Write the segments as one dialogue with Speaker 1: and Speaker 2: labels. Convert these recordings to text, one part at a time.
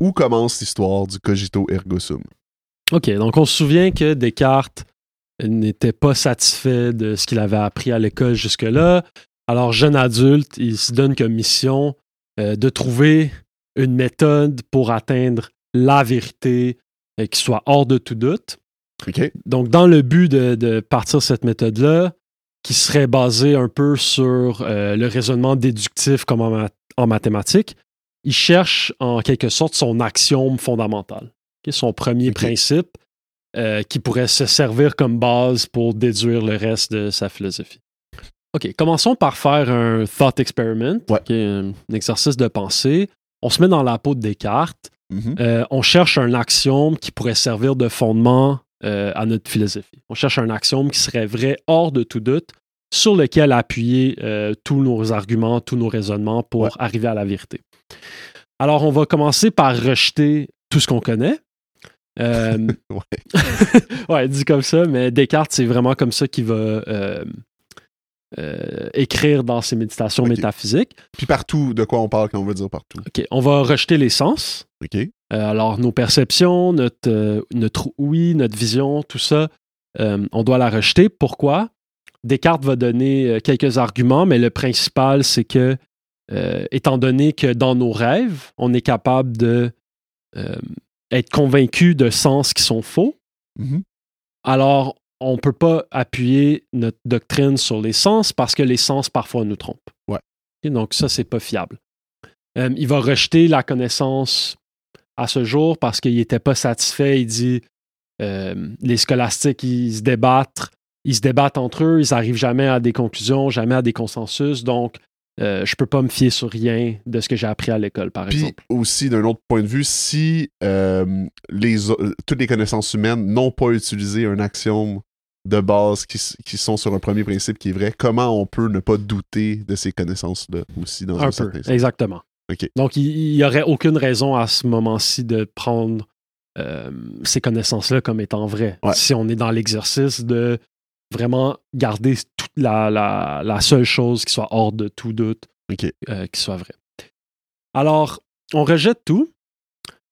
Speaker 1: où commence l'histoire du cogito ergo sum?
Speaker 2: OK, donc on se souvient que Descartes n'était pas satisfait de ce qu'il avait appris à l'école jusque-là. Alors, jeune adulte, il se donne comme mission euh, de trouver une méthode pour atteindre la vérité euh, qui soit hors de tout doute.
Speaker 1: OK.
Speaker 2: Donc, dans le but de, de partir cette méthode-là, qui serait basée un peu sur euh, le raisonnement déductif comme en mathématiques, il cherche en quelque sorte son axiome fondamental, son premier principe euh, qui pourrait se servir comme base pour déduire le reste de sa philosophie. OK, commençons par faire un thought experiment,
Speaker 1: Ouais.
Speaker 2: un exercice de pensée. On se met dans la peau de Descartes.
Speaker 1: Mhm.
Speaker 2: Euh, on cherche un axiome qui pourrait servir de fondement euh, à notre philosophie. On cherche un axiome qui serait vrai hors de tout doute, sur lequel appuyer euh, tous nos arguments, tous nos raisonnements pour
Speaker 1: Ouais.
Speaker 2: arriver à la vérité. Alors, on va commencer par rejeter tout ce qu'on connaît. Euh,
Speaker 1: Ouais.
Speaker 2: ouais, dit comme ça, mais Descartes, c'est vraiment comme ça qu'il va euh, euh, écrire dans ses méditations métaphysiques.
Speaker 1: Puis partout, de quoi on parle quand on veut dire partout?
Speaker 2: OK, on va rejeter les sens.
Speaker 1: OK.
Speaker 2: Alors, nos perceptions, notre, notre oui, notre vision, tout ça, on doit la rejeter. Pourquoi? Descartes va donner euh, quelques arguments, mais le principal, c'est que, euh, étant donné que dans nos rêves, on est capable de euh, être convaincu de sens qui sont faux,
Speaker 1: Mhm.
Speaker 2: alors on ne peut pas appuyer notre doctrine sur les sens parce que les sens parfois nous trompent.
Speaker 1: Ouais.
Speaker 2: Et donc ça, c'est pas fiable. Euh, il va rejeter la connaissance à ce jour parce qu'il n'était pas satisfait. Il dit euh, les scolastiques, ils se débattent, ils se débattent entre eux, ils n'arrivent jamais à des conclusions, jamais à des consensus. Donc, euh, je peux pas me fier sur rien de ce que j'ai appris à l'école, par
Speaker 1: Puis
Speaker 2: exemple.
Speaker 1: aussi, d'un autre point de vue, si euh, les, toutes les connaissances humaines n'ont pas utilisé un axiome de base qui, sont sur un premier principe qui est vrai, comment on peut ne pas douter de ces connaissances-là aussi dans un,
Speaker 2: Un peu,
Speaker 1: certain sens?
Speaker 2: exactement. Donc, il n'y aurait aucune raison à ce moment-ci de prendre euh, ces connaissances-là comme étant vraies.
Speaker 1: Ouais.
Speaker 2: Si on est dans l'exercice de vraiment garder toute la, la, la seule chose qui soit hors de tout doute, euh, qui soit vraie. Alors, on rejette tout.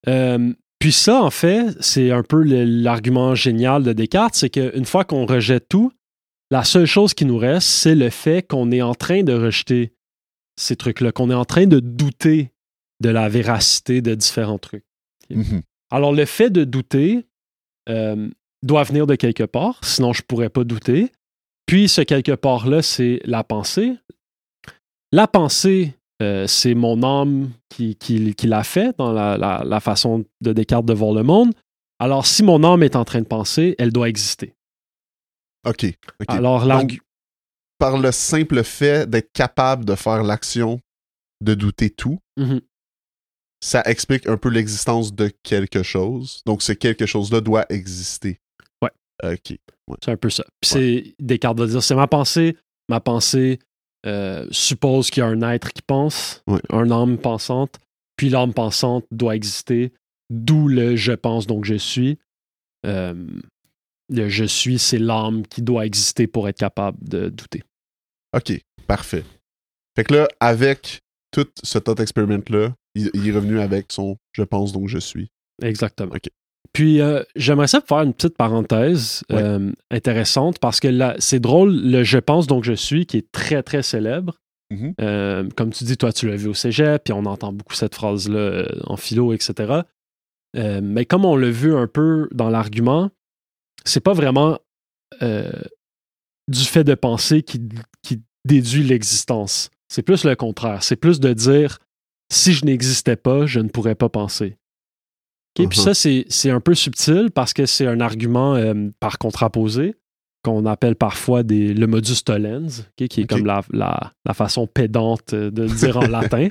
Speaker 2: Euh, puis ça, en fait, c'est un peu l'argument génial de Descartes, c'est qu'une fois qu'on rejette tout, la seule chose qui nous reste, c'est le fait qu'on est en train de rejeter ces trucs-là, qu'on est en train de douter de la véracité de différents trucs.
Speaker 1: Mhm.
Speaker 2: Alors, le fait de douter euh, doit venir de quelque part, sinon je ne pourrais pas douter. Puis, ce quelque part-là, c'est la pensée. La pensée, euh, c'est mon âme qui, qui- qui l'a fait dans la, la- la façon de Descartes de voir le monde. Alors, si mon âme est en train de penser, elle doit exister.
Speaker 1: OK. OK.
Speaker 2: Alors, l'argu-
Speaker 1: Par le simple fait d'être capable de faire l'action de douter tout,
Speaker 2: Mhm.
Speaker 1: ça explique un peu l'existence de quelque chose. Donc, ce quelque chose-là doit exister.
Speaker 2: Ouais.
Speaker 1: OK. Ouais.
Speaker 2: C'est un peu ça. C'est Descartes va dire c'est ma pensée. Ma pensée euh, suppose qu'il y a un être qui pense,
Speaker 1: Ouais.
Speaker 2: un âme pensante. Puis l'âme pensante doit exister. D'où le je pense donc je suis. Euh, le je suis, c'est l'âme qui doit exister pour être capable de douter.
Speaker 1: OK. Parfait. Fait que là, avec tout ce thought experiment-là, il, il est revenu avec son je pense donc je suis.
Speaker 2: Exactement.
Speaker 1: OK.
Speaker 2: Puis euh, j'aimerais ça faire une petite parenthèse
Speaker 1: Ouais.
Speaker 2: euh, intéressante parce que là, c'est drôle, le je pense donc je suis, qui est très très célèbre.
Speaker 1: Mhm.
Speaker 2: Euh, comme tu dis, toi tu l'as vu au cégep, puis on entend beaucoup cette phrase-là en philo, etc. Mais comme on l'a vu un peu dans l'argument, c'est pas vraiment du fait de penser qui, qui déduit l'existence. C'est plus le contraire. C'est plus de dire si je n'existais pas, je ne pourrais pas penser. OK? Puis
Speaker 1: Mhm.
Speaker 2: ça, c'est un peu subtil parce que c'est un argument euh, par contraposé qu'on appelle parfois des, le modus tollens, qui est comme la, la- la façon pédante de le dire en latin.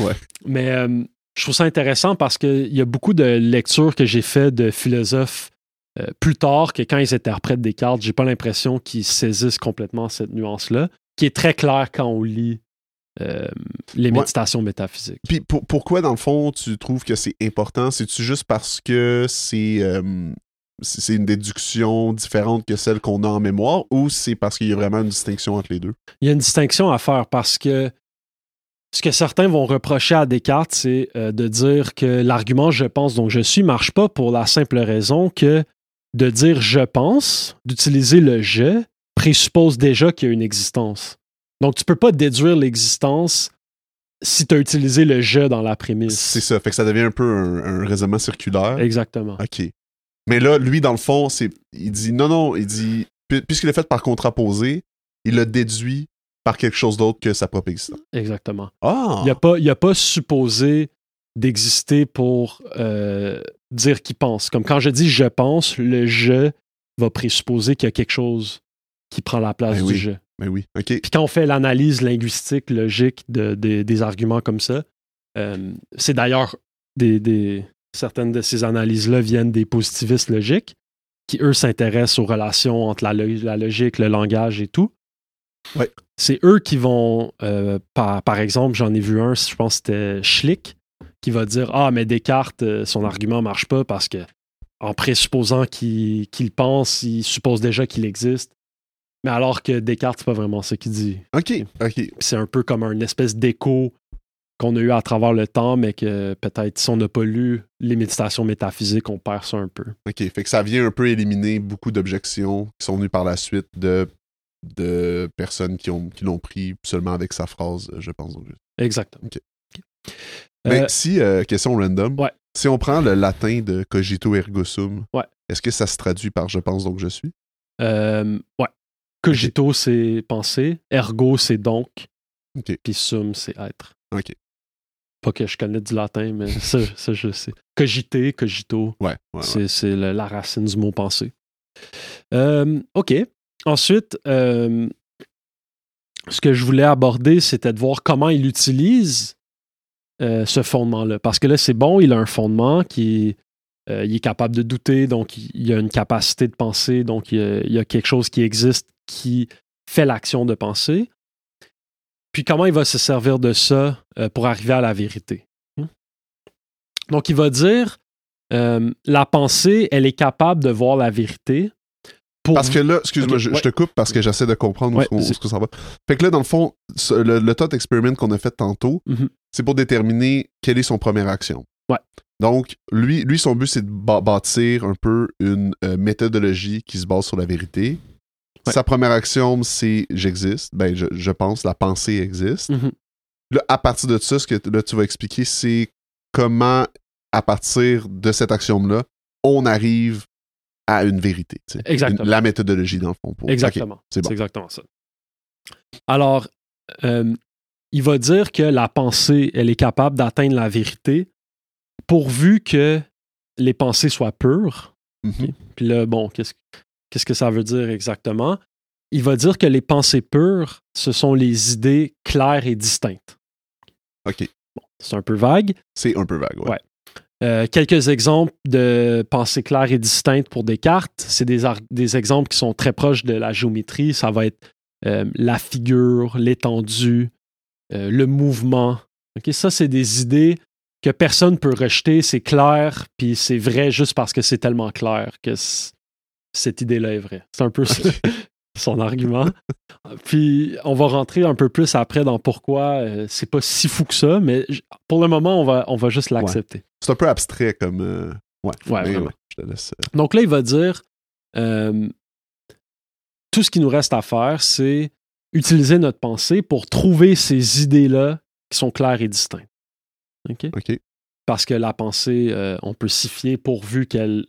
Speaker 1: Ouais.
Speaker 2: Mais euh, je trouve ça intéressant parce qu'il y a beaucoup de lectures que j'ai fait de philosophes euh, plus tard que quand ils interprètent Descartes, j'ai pas l'impression qu'ils saisissent complètement cette nuance-là, qui est très claire quand on lit euh, les
Speaker 1: Ouais.
Speaker 2: méditations métaphysiques.
Speaker 1: Puis pour- pourquoi, dans le fond, tu trouves que c'est important? C'est-tu juste parce que c'est euh, c'est c'est une déduction différente que celle qu'on a en mémoire ou c'est parce qu'il y a vraiment une distinction entre les deux?
Speaker 2: Il y a une distinction à faire parce que ce que certains vont reprocher à Descartes, c'est euh, de dire que l'argument je pense donc je suis marche pas pour la simple raison que de dire je pense, d'utiliser le je, présuppose déjà qu'il y a une existence. Donc tu peux pas déduire l'existence si tu as utilisé le je dans la prémisse.
Speaker 1: C'est ça. Fait que ça devient un peu un, un raisonnement circulaire.
Speaker 2: Exactement.
Speaker 1: OK. Mais là, lui, dans le fond, c'est, il dit non, non, il dit, pu- puisqu'il est fait par contraposé, il le déduit par quelque chose d'autre que sa propre existence.
Speaker 2: Exactement.
Speaker 1: Ah!
Speaker 2: Il n'y a, pas- il a pas supposé d'exister pour euh, dire qu'il pense. Comme quand je dis je pense, le je va présupposer qu'il y a quelque chose qui prend la place
Speaker 1: Ben
Speaker 2: du
Speaker 1: oui.
Speaker 2: je.
Speaker 1: Mais oui, OK.
Speaker 2: Puis quand on fait l'analyse linguistique, logique de- de- des arguments comme ça, euh, c'est d'ailleurs des, des- certaines de ces analyses-là viennent des positivistes logiques, qui eux s'intéressent aux relations entre la, lo- la logique, le langage et tout.
Speaker 1: Ouais.
Speaker 2: C'est eux qui vont, euh, par, par exemple, j'en ai vu un, je pense que c'était Schlick, qui va dire Ah, mais Descartes, euh, son argument marche pas parce que, en présupposant qu'il qu'il pense, il suppose déjà qu'il existe. Mais alors que Descartes, c'est pas vraiment ça qu'il dit.
Speaker 1: OK, OK.
Speaker 2: C'est un peu comme un espèce d'écho qu'on a eu à travers le temps, mais que peut-être si on n'a pas lu les méditations métaphysiques, on perd ça un peu.
Speaker 1: OK. Fait que ça vient un peu éliminer beaucoup d'objections qui sont venues par la suite de, de personnes qui, ont, qui l'ont pris seulement avec sa phrase, je pense. donc.
Speaker 2: Exactement.
Speaker 1: Ok.
Speaker 2: Ok.
Speaker 1: Mais
Speaker 2: Euh,
Speaker 1: si, euh, question random,
Speaker 2: Ouais.
Speaker 1: si on prend le latin de cogito ergo sum,
Speaker 2: Ouais.
Speaker 1: est-ce que ça se traduit par je pense donc je suis?
Speaker 2: euh, ouais. Cogito, c'est penser. Ergo, c'est donc. Puis sum, c'est être.
Speaker 1: OK.
Speaker 2: Pas que je connais du latin, mais ça, ça je sais. Cogiter, cogito.
Speaker 1: Ouais, ouais.
Speaker 2: C'est la racine du mot penser. Euh, OK. Ensuite, euh, ce que je voulais aborder, c'était de voir comment il utilise euh, ce fondement-là. Parce que là, c'est bon, il a un fondement qui euh, il est capable de douter, donc il a une capacité de penser, donc il y a, il y a quelque chose qui existe qui fait l'action de penser. Puis comment il va se servir de ça euh, pour arriver à la vérité? Hmm? Donc il va dire euh, la pensée, elle est capable de voir la vérité. Pour
Speaker 1: Parce que là, excuse-moi, je, te coupe parce que j'essaie de comprendre où
Speaker 2: Ouais,
Speaker 1: est-ce que ça va. Fait que là, dans le fond, ce- le, le thought experiment qu'on a fait tantôt,
Speaker 2: Mhm.
Speaker 1: c'est pour déterminer quelle est son première action.
Speaker 2: Ouais.
Speaker 1: Donc, lui, lui son but, c'est de bâtir un peu une euh, méthodologie qui se base sur la vérité.
Speaker 2: Ouais.
Speaker 1: Sa première action, c'est j'existe. Ben, je, je pense, la pensée existe.
Speaker 2: Mhm.
Speaker 1: Là, à partir de ça, ce que là, tu vas expliquer, c'est comment, à partir de cette action-là, on arrive à une vérité. tu sais.
Speaker 2: Exactement.
Speaker 1: Une- la méthodologie, dans le fond. Pour...
Speaker 2: Exactement.
Speaker 1: C'est bon.
Speaker 2: exactement ça. Alors, euh, il va dire que la pensée, elle est capable d'atteindre la vérité pourvu que les pensées soient pures.
Speaker 1: Mhm.
Speaker 2: Puis là, bon, qu'est-ce que ça veut dire exactement? Il va dire que les pensées pures, ce sont les idées claires et distinctes.
Speaker 1: OK.
Speaker 2: C'est un peu vague.
Speaker 1: C'est un peu vague, ouais.
Speaker 2: Ouais. Euh, quelques exemples de pensées claires et distinctes pour Descartes. C'est des, exemples qui sont très proches de la géométrie. Ça va être euh, la figure, l'étendue, euh, le mouvement. Ok, Ça, c'est des idées que personne ne peut rejeter. C'est clair, puis c'est vrai juste parce que c'est tellement clair que cette idée-là est vraie. C'est un peu son argument. Puis on va rentrer un peu plus après dans pourquoi euh, c'est pas si fou que ça, mais pour le moment, on va, on va juste l'accepter.
Speaker 1: C'est un peu abstrait comme. euh, Ouais,
Speaker 2: Ouais,
Speaker 1: mais je te laisse. euh,
Speaker 2: Donc là, il va dire euh, tout ce qui nous reste à faire, c'est utiliser notre pensée pour trouver ces idées-là qui sont claires et distinctes. OK?
Speaker 1: OK.
Speaker 2: Parce que la pensée, euh, on peut s'y fier pourvu qu'elle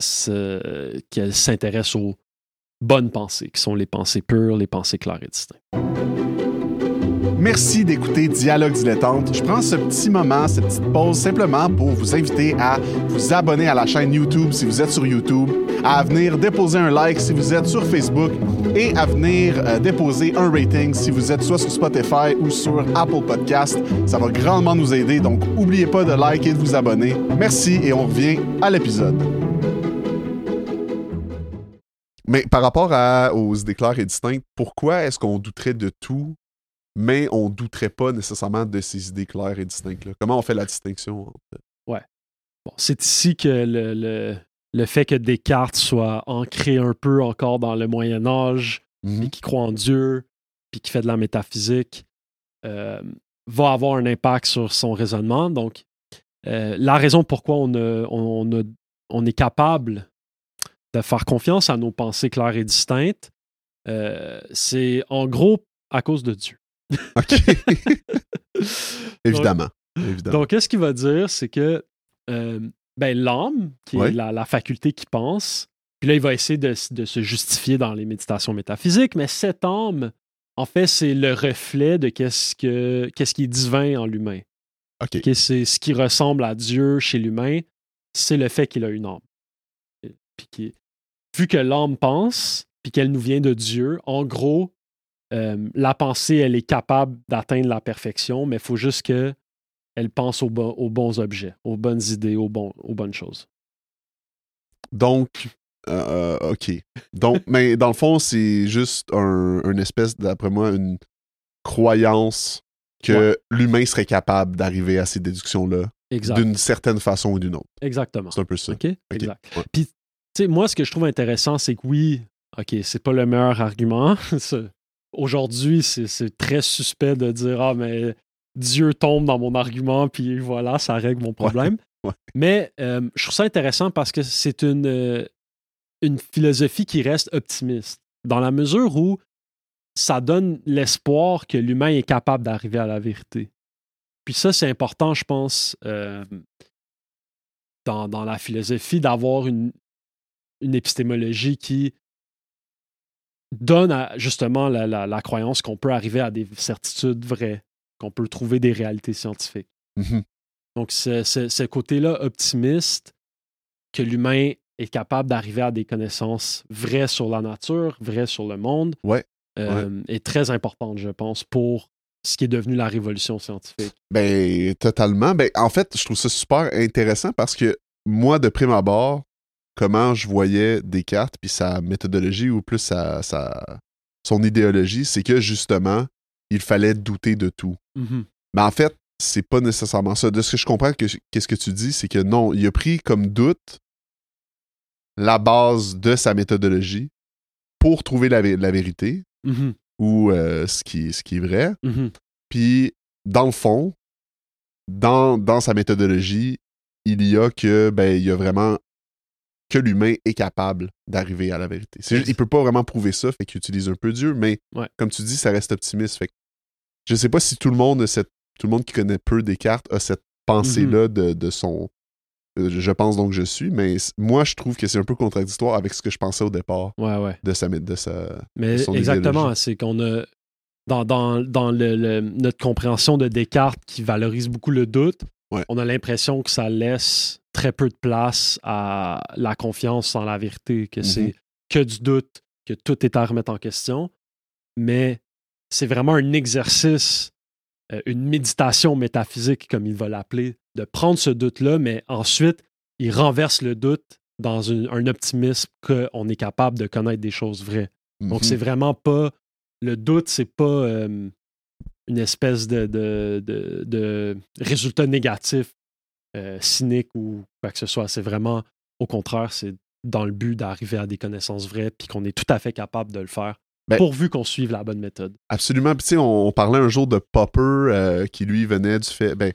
Speaker 2: s'intéresse aux bonnes pensées, qui sont les pensées pures, les pensées claires et distinctes.
Speaker 1: Merci d'écouter Dialogue dilettante. Je prends ce petit moment, cette petite pause, simplement pour vous inviter à vous abonner à la chaîne YouTube si vous êtes sur YouTube, à venir déposer un like si vous êtes sur Facebook et à venir euh, déposer un rating si vous êtes soit sur Spotify ou sur Apple Podcast. Ça va grandement nous aider, donc n'oubliez pas de liker et de vous abonner. Merci et on revient à l'épisode. Mais par rapport à, aux idées claires et distinctes, pourquoi est-ce qu'on douterait de tout mais on douterait pas nécessairement de ces idées claires et distinctes-là. Comment on fait la distinction? entre-
Speaker 2: Bon, c'est ici que le, le- le fait que Descartes soit ancré un peu encore dans le Moyen Âge,
Speaker 1: Mhm.
Speaker 2: puis qui croit en Dieu, puis qui fait de la métaphysique, euh, va avoir un impact sur son raisonnement. Donc, euh, la raison pourquoi on, a- on, a- on est capable de faire confiance à nos pensées claires et distinctes, euh, c'est en gros à cause de Dieu.
Speaker 1: OK. Évidemment. Évidemment.
Speaker 2: Donc, qu'est-ce qu'il va dire, c'est que euh, ben, l'âme, qui
Speaker 1: Ouais.
Speaker 2: est la, la faculté qui pense, puis là, il va essayer de, se justifier dans les méditations métaphysiques, mais cette âme, en fait, c'est le reflet de qu'est-ce, que, qu'est-ce qui est divin en l'humain.
Speaker 1: OK.
Speaker 2: C'est ce qui ressemble à Dieu chez l'humain, c'est le fait qu'il a une âme. Puis qui- vu que l'âme pense, puis qu'elle nous vient de Dieu, en gros, euh, la pensée, elle est capable d'atteindre la perfection, mais il faut juste que elle pense aux, bo- aux bons objets, aux bonnes idées, aux, bonnes choses.
Speaker 1: Donc, euh, euh, OK. Donc, mais dans le fond, c'est juste un, une espèce, d'après moi, une croyance que l'humain serait capable d'arriver à ces déductions-là d'une certaine façon ou d'une autre.
Speaker 2: Exactement.
Speaker 1: C'est un peu ça.
Speaker 2: OK? Exact.
Speaker 1: Ouais.
Speaker 2: Puis, tu sais, moi, ce que je trouve intéressant, c'est que oui, OK, c'est pas le meilleur argument. Aujourd'hui, c'est très suspect de dire Ah, mais Dieu tombe dans mon argument, puis voilà, ça règle mon problème.
Speaker 1: Ouais.
Speaker 2: Mais euh, je trouve ça intéressant parce que c'est une, euh, une philosophie qui reste optimiste, dans la mesure où ça donne l'espoir que l'humain est capable d'arriver à la vérité. Puis ça, c'est important, je pense, euh, dans, dans la philosophie, d'avoir une, une épistémologie qui donne à, justement la, la- la croyance qu'on peut arriver à des certitudes vraies, qu'on peut trouver des réalités scientifiques.
Speaker 1: Mhm.
Speaker 2: Donc, ce, côté-là optimiste, que l'humain est capable d'arriver à des connaissances vraies sur la nature, vraies sur le monde,
Speaker 1: Ouais,
Speaker 2: euh, est très importante, je pense, pour ce qui est devenu la révolution scientifique.
Speaker 1: Ben, totalement. Ben, en fait, je trouve ça super intéressant parce que moi, de prime abord, comment je voyais Descartes puis sa méthodologie ou plus sa, sa- son idéologie, c'est que justement, il fallait douter de tout.
Speaker 2: Mhm.
Speaker 1: Mais en fait, c'est pas nécessairement ça. De ce que je comprends, que- qu'est-ce que tu dis, c'est que non, il a pris comme doute la base de sa méthodologie pour trouver la, vé- la vérité
Speaker 2: Mhm.
Speaker 1: ou euh, ce, qui, ce qui est vrai.
Speaker 2: Mhm.
Speaker 1: Puis, dans le fond, dans, dans sa méthodologie, il y a que, ben, il y a vraiment que l'humain est capable d'arriver à la vérité. C'est juste- il peut pas vraiment prouver ça, fait qu'il utilise un peu Dieu, mais
Speaker 2: Ouais.
Speaker 1: comme tu dis, ça reste optimiste. Fait que je sais pas si tout le monde, a cette, tout le monde qui connaît peu Descartes a cette pensée-là
Speaker 2: Mhm.
Speaker 1: de, de son. euh, Je pense donc je suis, mais moi, je trouve que c'est un peu contradictoire avec ce que je pensais au départ
Speaker 2: Ouais, ouais.
Speaker 1: de sa. De sa...
Speaker 2: Mais
Speaker 1: son
Speaker 2: exactement, c'est qu'on a dans, dans, dans le- le- notre compréhension de Descartes qui valorise beaucoup le doute, on a l'impression que ça laisse très peu de place à la confiance en la vérité, que
Speaker 1: Mhm.
Speaker 2: c'est que du doute, que tout est à remettre en question. Mais c'est vraiment un exercice, euh, une méditation métaphysique, comme il va l'appeler, de prendre ce doute-là, mais ensuite, il renverse le doute dans une- un optimisme qu'on est capable de connaître des choses vraies. Donc, c'est vraiment pas. Le doute, c'est pas euh, une espèce de, de, de- de résultat négatif, euh, cynique ou quoi que ce soit. C'est vraiment, au contraire, c'est dans le but d'arriver à des connaissances vraies, puis qu'on est tout à fait capable de le faire,
Speaker 1: Ben-
Speaker 2: pourvu qu'on suive la bonne méthode.
Speaker 1: Absolument. Puis, tu sais, on, on parlait un jour de Popper euh, qui, lui, venait du fait. Ben,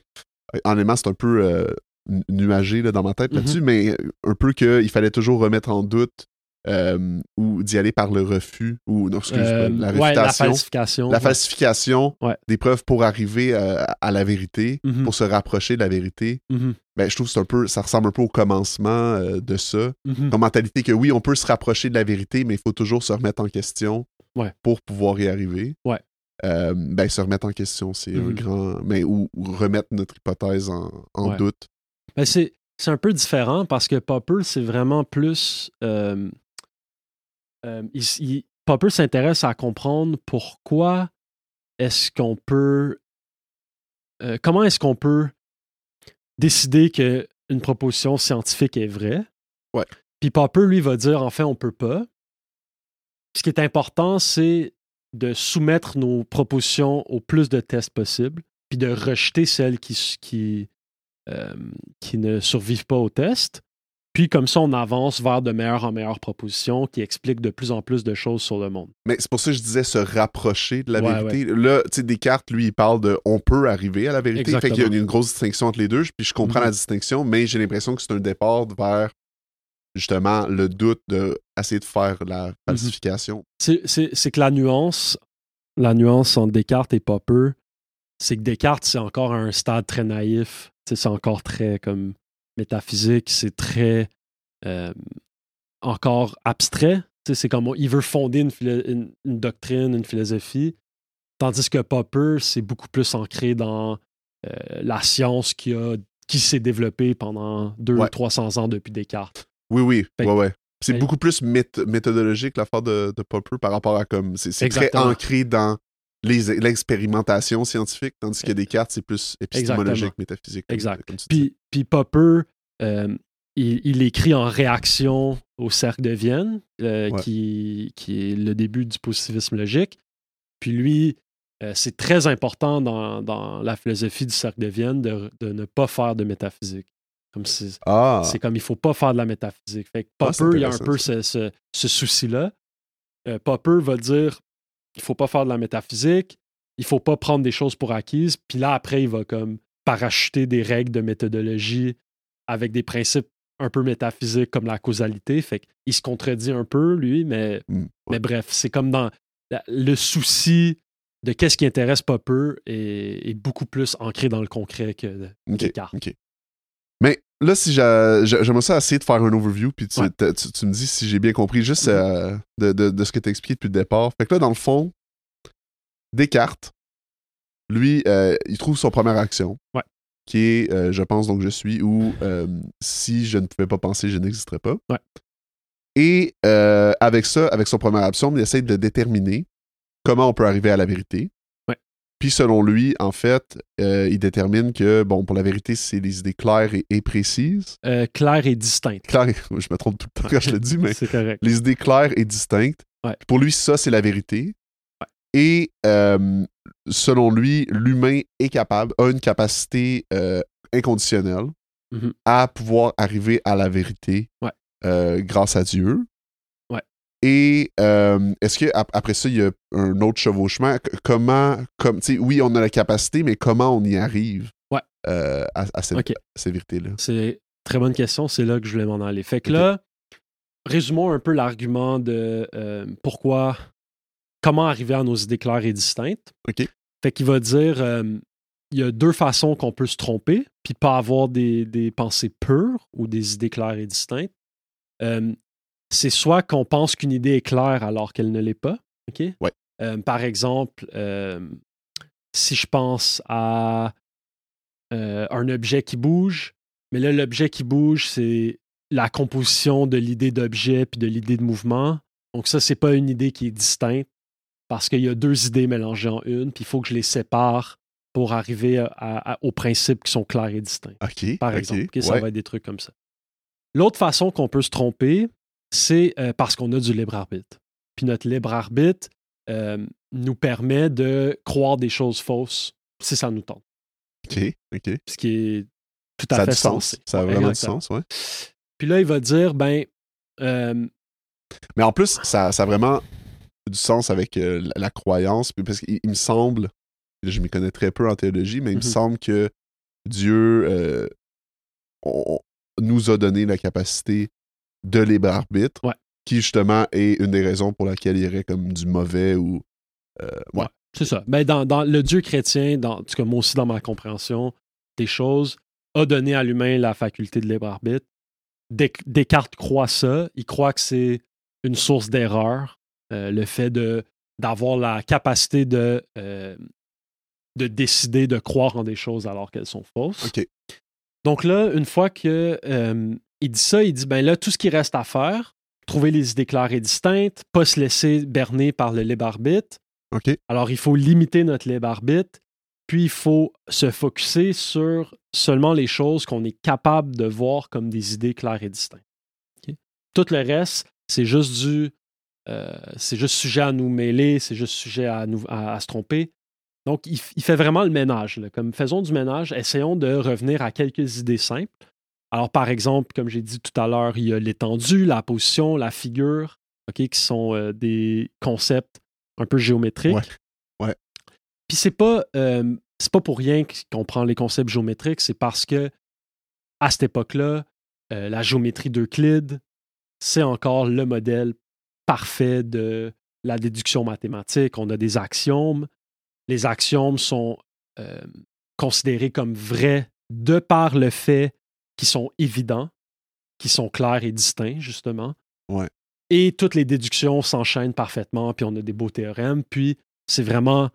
Speaker 1: honnêtement, c'est un peu euh, nu- nuagé là, dans ma tête
Speaker 2: Mhm.
Speaker 1: là-dessus, mais un peu qu'il fallait toujours remettre en doute euh, ou d'y aller par le refus ou, non, excuse,
Speaker 2: Euh,
Speaker 1: la
Speaker 2: ouais, la
Speaker 1: réfutation.
Speaker 2: falsification.
Speaker 1: la falsification
Speaker 2: Ouais.
Speaker 1: des preuves pour arriver euh, à la vérité,
Speaker 2: Mhm.
Speaker 1: pour se rapprocher de la vérité.
Speaker 2: Mhm.
Speaker 1: Ben, je trouve que c'est un peu, ça ressemble un peu au commencement euh, de ça.
Speaker 2: Mhm.
Speaker 1: Comme mentalité que oui, on peut se rapprocher de la vérité, mais il faut toujours se remettre en question
Speaker 2: Ouais.
Speaker 1: pour pouvoir y arriver.
Speaker 2: Ouais.
Speaker 1: Ben, se remettre en question, c'est un
Speaker 2: Mhm.
Speaker 1: grand. Mais ou, ou remettre notre hypothèse en, doute.
Speaker 2: Ben, c'est, c'est un peu différent parce que Popper, c'est vraiment plus. euh, euh, il- il- Popper s'intéresse à comprendre pourquoi est-ce qu'on peut. euh, comment est-ce qu'on peut décider qu'une proposition scientifique est vraie?
Speaker 1: Ouais.
Speaker 2: Puis Popper, lui, va dire en fait, on peut pas. Ce qui est important, c'est de soumettre nos propositions au plus de tests possible, puis de rejeter celles qui, qui, euh, qui ne survivent pas au test. Puis comme ça, on avance vers de meilleures en meilleures propositions qui expliquent de plus en plus de choses sur le monde.
Speaker 1: Mais c'est pour ça que je disais se rapprocher de la
Speaker 2: Ouais,
Speaker 1: vérité. Là, tu sais, Descartes, lui, il parle de on peut arriver à la vérité. Fait qu'il y a
Speaker 2: Exactement.
Speaker 1: une grosse distinction entre les deux. Puis je comprends
Speaker 2: Mhm.
Speaker 1: la distinction, mais j'ai l'impression que c'est un départ vers justement le doute de essayer de faire la falsification.
Speaker 2: C'est- que la nuance, la nuance entre Descartes et Popper, c'est que Descartes, c'est encore à un stade très naïf. C'est encore très comme métaphysique, c'est très euh, encore abstrait. C'est comme il veut fonder une, une- une doctrine, une philosophie. Tandis que Popper, c'est beaucoup plus ancré dans euh, la science qui, a, qui s'est développée pendant
Speaker 1: Ouais.
Speaker 2: 200-300 ans depuis Descartes.
Speaker 1: Oui, oui,
Speaker 2: Fait
Speaker 1: ouais, ouais. C'est beaucoup plus méth- méthodologique l'affaire de, de Popper par rapport à comme. C'est très ancré dans l'expérimentation scientifique, tandis que Descartes, c'est plus épistémologique,
Speaker 2: Exactement.
Speaker 1: métaphysique. comme-
Speaker 2: Exact.
Speaker 1: comme.
Speaker 2: Puis, puis Popper, euh, il, il écrit en réaction au cercle de Vienne, euh,
Speaker 1: Ouais.
Speaker 2: qui, qui est le début du positivisme logique. Puis lui, euh, c'est très important dans, dans la philosophie du cercle de Vienne de, de ne pas faire de métaphysique. Comme c'est,
Speaker 1: Ah,
Speaker 2: c'est comme il faut pas faire de la métaphysique. Fait que
Speaker 1: Ah,
Speaker 2: Popper, il y a un peu ce, ce- ce souci-là. Popper va dire il faut pas faire de la métaphysique, il faut pas prendre des choses pour acquises. Puis là, après, il va comme parachuter des règles de méthodologie avec des principes un peu métaphysiques comme la causalité. Fait qu'il se contredit un peu, lui, mais,
Speaker 1: Mm,
Speaker 2: mais bref, c'est comme dans la- le souci de qu'est-ce qui intéresse Popper est, est beaucoup plus ancré dans le concret que
Speaker 1: ok. Mais là, si j'a- j'a- j'aimerais ça essayer de faire un overview, puis tu,
Speaker 2: Ouais.
Speaker 1: t'as- tu- tu me dis si j'ai bien compris juste
Speaker 2: Mhm.
Speaker 1: euh, de, de- de ce que tu as expliqué depuis le départ. Fait que là, dans le fond, Descartes, lui, euh, il trouve son première action,
Speaker 2: Ouais.
Speaker 1: qui est euh, Je pense donc je suis, ou Si je ne pouvais pas penser, je n'existerais pas.
Speaker 2: Ouais.
Speaker 1: Et avec ça, avec son première action, il essaie de déterminer comment on peut arriver à la vérité.
Speaker 2: Ouais.
Speaker 1: Puis selon lui, en fait, euh, il détermine que, bon, pour la vérité, c'est des idées claires et, et précises.
Speaker 2: Euh, clair et distinct.
Speaker 1: Claires, je me trompe tout le temps quand je le dis, mais
Speaker 2: C'est correct.
Speaker 1: les idées claires et distinctes.
Speaker 2: Ouais.
Speaker 1: Pour lui, ça, c'est la vérité. Et euh, selon lui, l'humain est capable, a une capacité inconditionnelle
Speaker 2: Mhm.
Speaker 1: à pouvoir arriver à la vérité
Speaker 2: Ouais.
Speaker 1: grâce à Dieu. Et euh, est-ce qu'après ça, il y a un autre chevauchement? Comment, comme, tu sais, oui, on a la capacité, mais comment on y arrive
Speaker 2: Ouais.
Speaker 1: euh, à, à cette,
Speaker 2: Ok.
Speaker 1: ces vérités-là?
Speaker 2: C'est une très bonne question. C'est là que je voulais m'en aller. Fait que là, résumons un peu l'argument de euh, pourquoi, comment arriver à nos idées claires et distinctes.
Speaker 1: OK.
Speaker 2: Fait qu'il va dire il y a deux façons qu'on peut se tromper, puis pas avoir des, des pensées pures ou des idées claires et distinctes. Euh, c'est soit qu'on pense qu'une idée est claire alors qu'elle ne l'est pas. OK?
Speaker 1: Ouais.
Speaker 2: Euh, par exemple, euh, si je pense à euh, un objet qui bouge, mais là, l'objet qui bouge, c'est la composition de l'idée d'objet puis de l'idée de mouvement. Donc, ça, c'est pas une idée qui est distincte parce qu'il y a deux idées mélangées en une, puis il faut que je les sépare pour arriver à- à- aux principes qui sont clairs et distincts
Speaker 1: OK.
Speaker 2: par exemple. Ça
Speaker 1: ouais.
Speaker 2: va être des trucs comme ça. L'autre façon qu'on peut se tromper, c'est euh, parce qu'on a du libre arbitre. Puis notre libre arbitre euh, nous permet de croire des choses fausses si ça nous tente.
Speaker 1: OK. OK.
Speaker 2: Ce qui est tout à
Speaker 1: Ça a
Speaker 2: fait
Speaker 1: du sens.
Speaker 2: sensé.
Speaker 1: Ça a vraiment
Speaker 2: exactement.
Speaker 1: du sens, ouais.
Speaker 2: Puis là, il va dire, ben, euh,
Speaker 1: Mais en plus, ça, ça a vraiment du sens avec euh, la, la croyance, puis parce qu'il il me semble, je m'y connais très peu en théologie, mais il me
Speaker 2: Mhm.
Speaker 1: semble que Dieu euh, on- nous a donné la capacité de libre arbitre,
Speaker 2: Ouais.
Speaker 1: qui justement est une des raisons pour laquelle il y aurait comme du mauvais ou euh, ouais.
Speaker 2: Ouais. c'est ça. Ben, dans, dans le Dieu chrétien, dans, en tout cas, moi aussi, dans ma compréhension des choses, a donné à l'humain la faculté de libre arbitre. Des- Descartes croit ça. Il croit que c'est une source d'erreur, euh, le fait de d'avoir la capacité de, euh, de décider de croire en des choses alors qu'elles sont fausses. Donc là, une fois que euh, il dit ça, il dit ben là, tout ce qui reste à faire, trouver les idées claires et distinctes, pas se laisser berner par le libre arbitre. Alors, il faut limiter notre libre arbitre, puis il faut se focuser sur seulement les choses qu'on est capable de voir comme des idées claires et distinctes. Tout le reste, c'est juste du. euh, c'est juste sujet à nous mêler, c'est juste sujet à, nous, à, à se tromper. Donc, il, fait vraiment le ménage. là. Comme faisons du ménage, essayons de revenir à quelques idées simples. Alors, par exemple, comme j'ai dit tout à l'heure, il y a l'étendue, la position, la figure, OK, qui sont euh, des concepts un peu géométriques.
Speaker 1: Ouais. Ouais.
Speaker 2: Puis c'est pas, euh, c'est pas pour rien qu'on prend les concepts géométriques, c'est parce que à cette époque-là, euh, la géométrie d'Euclide, c'est encore le modèle parfait de la déduction mathématique. On a des axiomes. Les axiomes sont considérés comme vrais de par le fait qu'ils sont évidents, qu'ils sont clairs et distincts, justement.
Speaker 1: Ouais.
Speaker 2: Et toutes les déductions s'enchaînent parfaitement, puis on a des beaux théorèmes. Puis c'est vraiment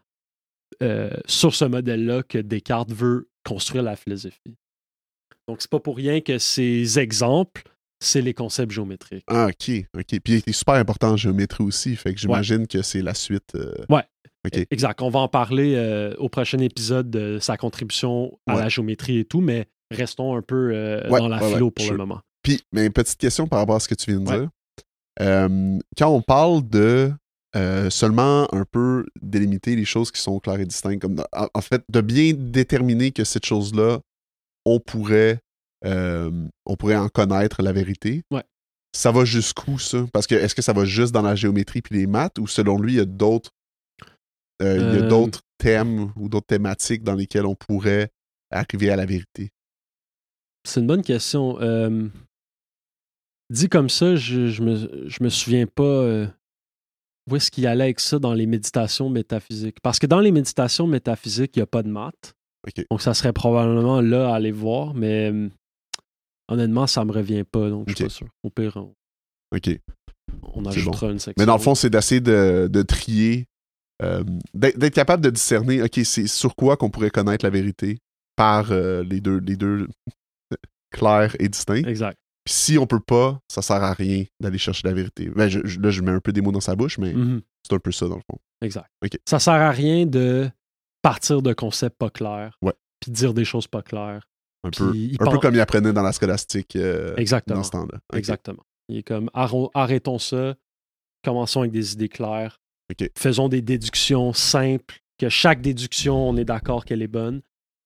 Speaker 2: euh, sur ce modèle-là que Descartes veut construire la philosophie. Donc, c'est pas pour rien que ces exemples, c'est les concepts géométriques.
Speaker 1: Ah, ok, ok. Puis il était super important en géométrie aussi, fait que j'imagine que c'est la suite. euh,
Speaker 2: Ouais.
Speaker 1: Ok.
Speaker 2: Exact. On va en parler euh, au prochain épisode de sa contribution à
Speaker 1: Ouais.
Speaker 2: la géométrie et tout, mais restons un peu euh,
Speaker 1: Ouais,
Speaker 2: dans la
Speaker 1: ouais,
Speaker 2: philo pour
Speaker 1: sure.
Speaker 2: le moment.
Speaker 1: Puis, mais petite question par rapport à ce que tu viens de dire. Euh, quand on parle de euh, seulement un peu délimiter les choses qui sont claires et distinctes, comme en, en fait, de bien déterminer que cette chose-là, on pourrait, on pourrait en connaître la vérité.
Speaker 2: Ouais.
Speaker 1: Ça va jusqu'où ça? Parce que est-ce que ça va juste dans la géométrie puis les maths ou selon lui, il y a d'autres il y a d'autres thèmes ou d'autres thématiques dans lesquelles on pourrait arriver à la vérité?
Speaker 2: C'est une bonne question. Euh, dit comme ça, je, je, me, je me souviens pas euh, où est-ce qu'il allait avec ça dans les méditations métaphysiques. Parce que dans les méditations métaphysiques, il n'y a pas de maths. Donc, ça serait probablement là à aller voir, mais euh, honnêtement, ça me revient pas, donc je suis pas sûr. Au pire, on,
Speaker 1: OK.
Speaker 2: on ajoutera une section.
Speaker 1: Mais dans le fond, c'est d'essayer de, de trier, euh, d'être d'être capable de discerner, OK, c'est sur quoi qu'on pourrait connaître la vérité par euh, les deux, les deux clairs et distincts.
Speaker 2: Exact.
Speaker 1: Puis si on peut pas, ça sert à rien d'aller chercher la vérité. Ben, je- je- là, je mets un peu des mots dans sa bouche, mais
Speaker 2: Mhm.
Speaker 1: c'est un peu ça, dans le fond.
Speaker 2: Exact.
Speaker 1: Ok.
Speaker 2: Ça sert à rien de partir de concepts pas clairs,
Speaker 1: Ouais.
Speaker 2: puis dire des choses pas claires.
Speaker 1: Un, peu, un peu comme il apprenait dans la scolastique euh,
Speaker 2: Exactement.
Speaker 1: dans ce temps-là.
Speaker 2: Exactement. Il est comme arrêtons ça, commençons avec des idées claires,
Speaker 1: OK.
Speaker 2: faisons des déductions simples, que chaque déduction, on est d'accord qu'elle est bonne.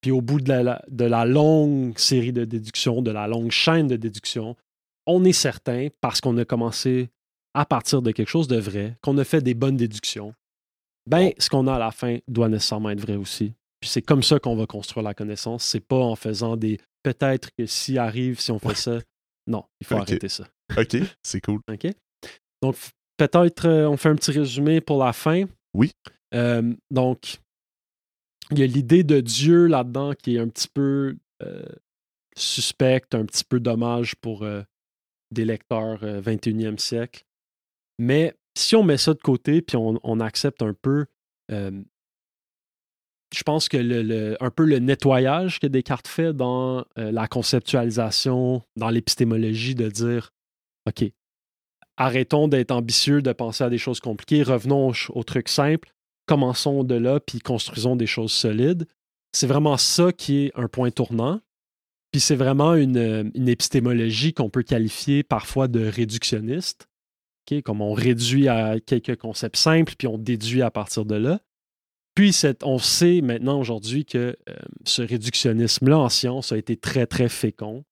Speaker 2: Puis au bout de la, de la longue série de déductions, de la longue chaîne de déductions, on est certain, parce qu'on a commencé à partir de quelque chose de vrai, qu'on a fait des bonnes déductions, ben, ce qu'on a à la fin doit nécessairement être vrai aussi. Puis c'est comme ça qu'on va construire la connaissance. C'est pas en faisant des peut-être que si arrive, si on fait ça. Non, il faut arrêter ça.
Speaker 1: OK, c'est cool.
Speaker 2: OK? Donc, peut-être euh, on fait un petit résumé pour la fin.
Speaker 1: Oui.
Speaker 2: Euh, donc, il y a l'idée de Dieu là-dedans qui est un petit peu euh, suspecte, un petit peu dommage pour euh, des lecteurs euh, 21e siècle. Mais si on met ça de côté puis on, accepte un peu, je pense que le, un peu le nettoyage que Descartes fait dans euh, la conceptualisation, dans l'épistémologie, de dire OK, arrêtons d'être ambitieux, de penser à des choses compliquées, revenons au, ch- au truc simple, commençons de là, puis construisons des choses solides. C'est vraiment ça qui est un point tournant. Puis c'est vraiment une, euh, épistémologie qu'on peut qualifier parfois de réductionniste, comme on réduit à quelques concepts simples, puis on déduit à partir de là. Puis cette- on sait maintenant aujourd'hui que euh, ce réductionnisme-là en science a été très, très fécond,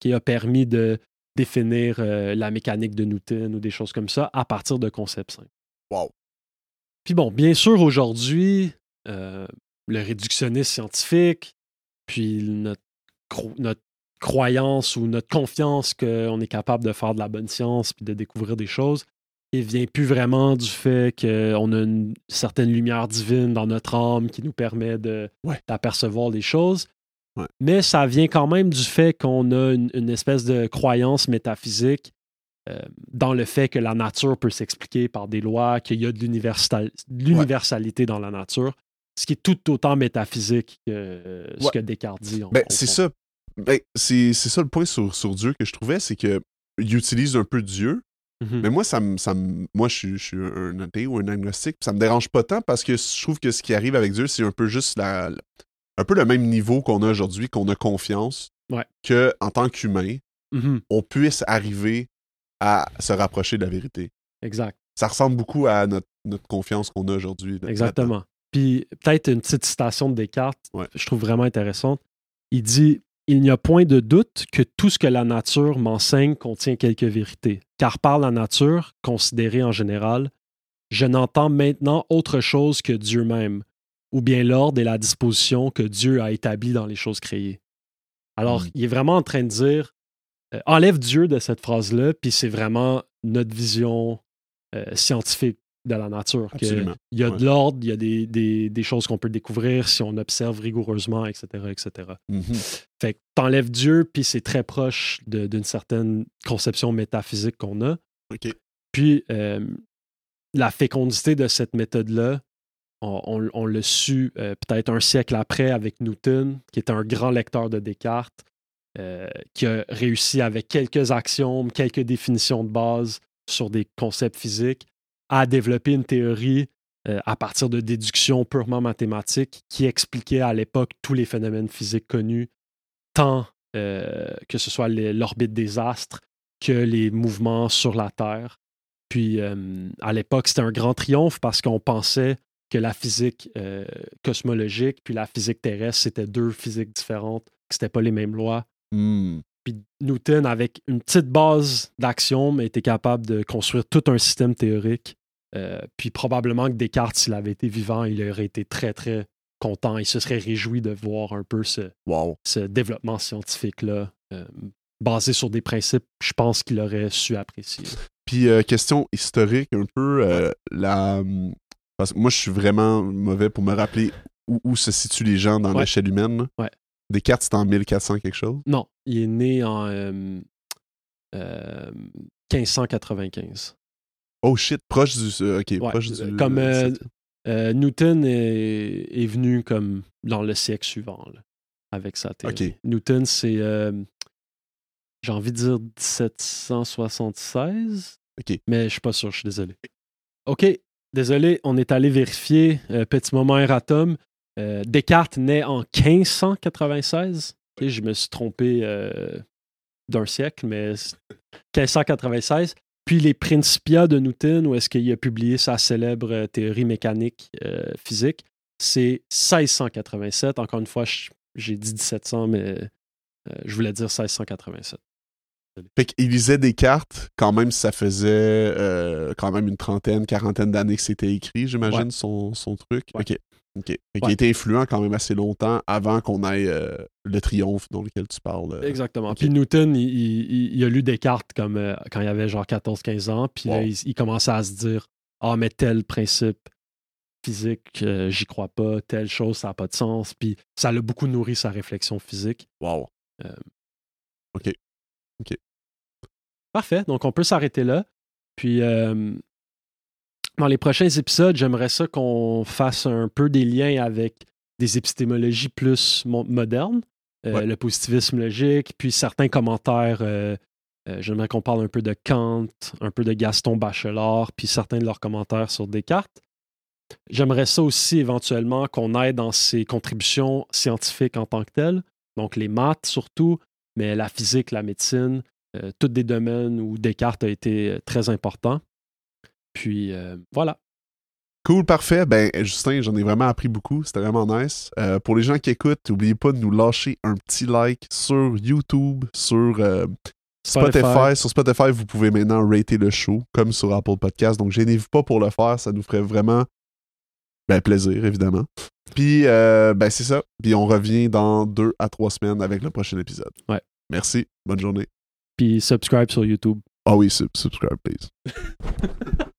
Speaker 2: qui a permis de définir euh, la mécanique de Newton ou des choses comme ça à partir de concepts simples.
Speaker 1: Wow.
Speaker 2: Puis bon, bien sûr, aujourd'hui, euh, le réductionnisme scientifique, puis notre, cro- notre croyance ou notre confiance qu'on est capable de faire de la bonne science puis de découvrir des choses, il vient plus vraiment du fait qu'on a une certaine lumière divine dans notre âme qui nous permet de-
Speaker 1: Ouais.
Speaker 2: d'apercevoir les choses.
Speaker 1: Ouais.
Speaker 2: Mais ça vient quand même du fait qu'on a une, une espèce de croyance métaphysique euh, dans le fait que la nature peut s'expliquer par des lois, qu'il y a de l'universal- de l'universalité dans la nature, ce qui est tout autant métaphysique que euh, ce que Descartes dit.
Speaker 1: Ben, c'est ça. Ben, c'est ça le point sur, sur Dieu que je trouvais, c'est que il utilise un peu Dieu,
Speaker 2: Mhm.
Speaker 1: mais moi, ça me, ça me- moi je, suis- je suis un athée ou un agnostique, ça me dérange pas tant parce que je trouve que ce qui arrive avec Dieu, c'est un peu juste la, un peu le même niveau qu'on a aujourd'hui, qu'on a confiance,
Speaker 2: Ouais.
Speaker 1: que en tant qu'humain,
Speaker 2: Mhm.
Speaker 1: on puisse arriver à se rapprocher de la vérité.
Speaker 2: Exact.
Speaker 1: Ça ressemble beaucoup à notre, notre confiance qu'on a aujourd'hui.
Speaker 2: Exactement. Puis peut-être une petite citation de Descartes,
Speaker 1: Ouais.
Speaker 2: je trouve vraiment intéressante. Il dit il n'y a point de doute que tout ce que la nature m'enseigne contient quelques vérités, car par la nature, considérée en général, je n'entends maintenant autre chose que Dieu même, ou bien l'ordre et la disposition que Dieu a établi dans les choses créées. Alors,
Speaker 1: Mm.
Speaker 2: il est vraiment en train de dire, euh, enlève Dieu de cette phrase-là, puis c'est vraiment notre vision euh, scientifique de la nature. Il y a
Speaker 1: Ouais.
Speaker 2: de l'ordre, il y a des, des- des choses qu'on peut découvrir si on observe rigoureusement, etc., etc.
Speaker 1: Mhm.
Speaker 2: Fait que t'enlèves Dieu, puis c'est très proche d'une certaine conception métaphysique qu'on a. Puis euh, la fécondité de cette méthode-là, on, on- on l'a su euh, peut-être un siècle après avec Newton, qui était un grand lecteur de Descartes, euh, qui a réussi avec quelques axiomes, quelques définitions de base sur des concepts physiques, à développer une théorie euh, à partir de déductions purement mathématiques qui expliquait à l'époque tous les phénomènes physiques connus, tant euh, que ce soit l'orbite des astres que les mouvements sur la Terre. Puis à l'époque, c'était un grand triomphe parce qu'on pensait que la physique cosmologique puis la physique terrestre, c'était deux physiques différentes, que c'était pas les mêmes lois.
Speaker 1: Hmm.
Speaker 2: Puis Newton, avec une petite base d'axiomes, était capable de construire tout un système théorique. Euh, puis probablement que Descartes, s'il avait été vivant, il aurait été très, très content. Il se serait réjoui de voir un peu ce,
Speaker 1: Wow.
Speaker 2: ce développement scientifique-là, euh, basé sur des principes, je pense qu'il aurait su apprécier.
Speaker 1: Puis, euh, question historique, un peu, euh, la... hum, Parce que moi, je suis vraiment mauvais pour me rappeler où, où se situent les gens dans
Speaker 2: Ouais.
Speaker 1: l'échelle humaine.
Speaker 2: Ouais.
Speaker 1: Descartes, c'était en 1400 quelque chose?
Speaker 2: Non, il est né en euh, euh, 1595.
Speaker 1: Oh shit, proche du... euh, ok,
Speaker 2: Ouais,
Speaker 1: proche du...
Speaker 2: euh, comme, euh. Euh, Newton est, est venu comme dans le siècle suivant là, avec sa théorie. Newton, c'est, euh, j'ai envie de dire 1776,
Speaker 1: Ok.
Speaker 2: mais je suis pas sûr, je suis désolé. OK, désolé, on est allé vérifier. euh, petit moment erratum. Euh, Descartes naît en 1596. Ok, je me suis trompé euh, d'un siècle, mais c'est 1596. Puis les Principia de Newton, où est-ce qu'il a publié sa célèbre euh, théorie mécanique euh, physique, c'est 1687. Encore une fois, j'ai dit 1700, mais je voulais dire 1687.
Speaker 1: Fait qu'il lisait Descartes, quand même, ça faisait euh, quand même une trentaine, quarantaine d'années que c'était écrit, j'imagine,
Speaker 2: Ouais.
Speaker 1: son, son truc.
Speaker 2: Ouais.
Speaker 1: OK. Qu'il
Speaker 2: Ouais.
Speaker 1: était influent quand même assez longtemps avant qu'on aille euh, le triomphe dans lequel tu parles. euh.
Speaker 2: Exactement.
Speaker 1: ok.
Speaker 2: Puis Newton, il, il- il a lu Descartes comme euh, quand il avait genre 14-15 ans, puis là, il, il commençait à se dire Ah, mais tel principe physique, euh, j'y crois pas, telle chose, ça n'a pas de sens. Puis ça l'a beaucoup nourri sa réflexion physique.
Speaker 1: Wow.
Speaker 2: Parfait. Donc, on peut s'arrêter là. Puis, dans les prochains épisodes, j'aimerais ça qu'on fasse un peu des liens avec des épistémologies plus mo- modernes, euh,
Speaker 1: Ouais.
Speaker 2: le positivisme logique, puis certains commentaires. euh, euh, j'aimerais qu'on parle un peu de Kant, un peu de Gaston Bachelard, puis certains de leurs commentaires sur Descartes. J'aimerais ça aussi éventuellement qu'on aille dans ses contributions scientifiques en tant que telles, donc les maths surtout, mais la physique, la médecine, tous des domaines où Descartes a été très important. Puis euh, voilà.
Speaker 1: Cool, parfait. Ben, Justin, j'en ai vraiment appris beaucoup. C'était vraiment nice. Euh, pour les gens qui écoutent, n'oubliez pas de nous lâcher un petit like sur YouTube, sur euh, Spotify.
Speaker 2: Spotify.
Speaker 1: Sur Spotify, vous pouvez maintenant rater le show, comme sur Apple Podcast. Donc, gênez-vous pas pour le faire. Ça nous ferait vraiment ben, plaisir, évidemment. Puis, euh, ben, c'est ça. Puis, on revient dans deux à trois semaines avec le prochain épisode.
Speaker 2: Ouais.
Speaker 1: Merci. Bonne journée.
Speaker 2: Puis subscribe sur YouTube.
Speaker 1: Ah oui, sub- subscribe, please.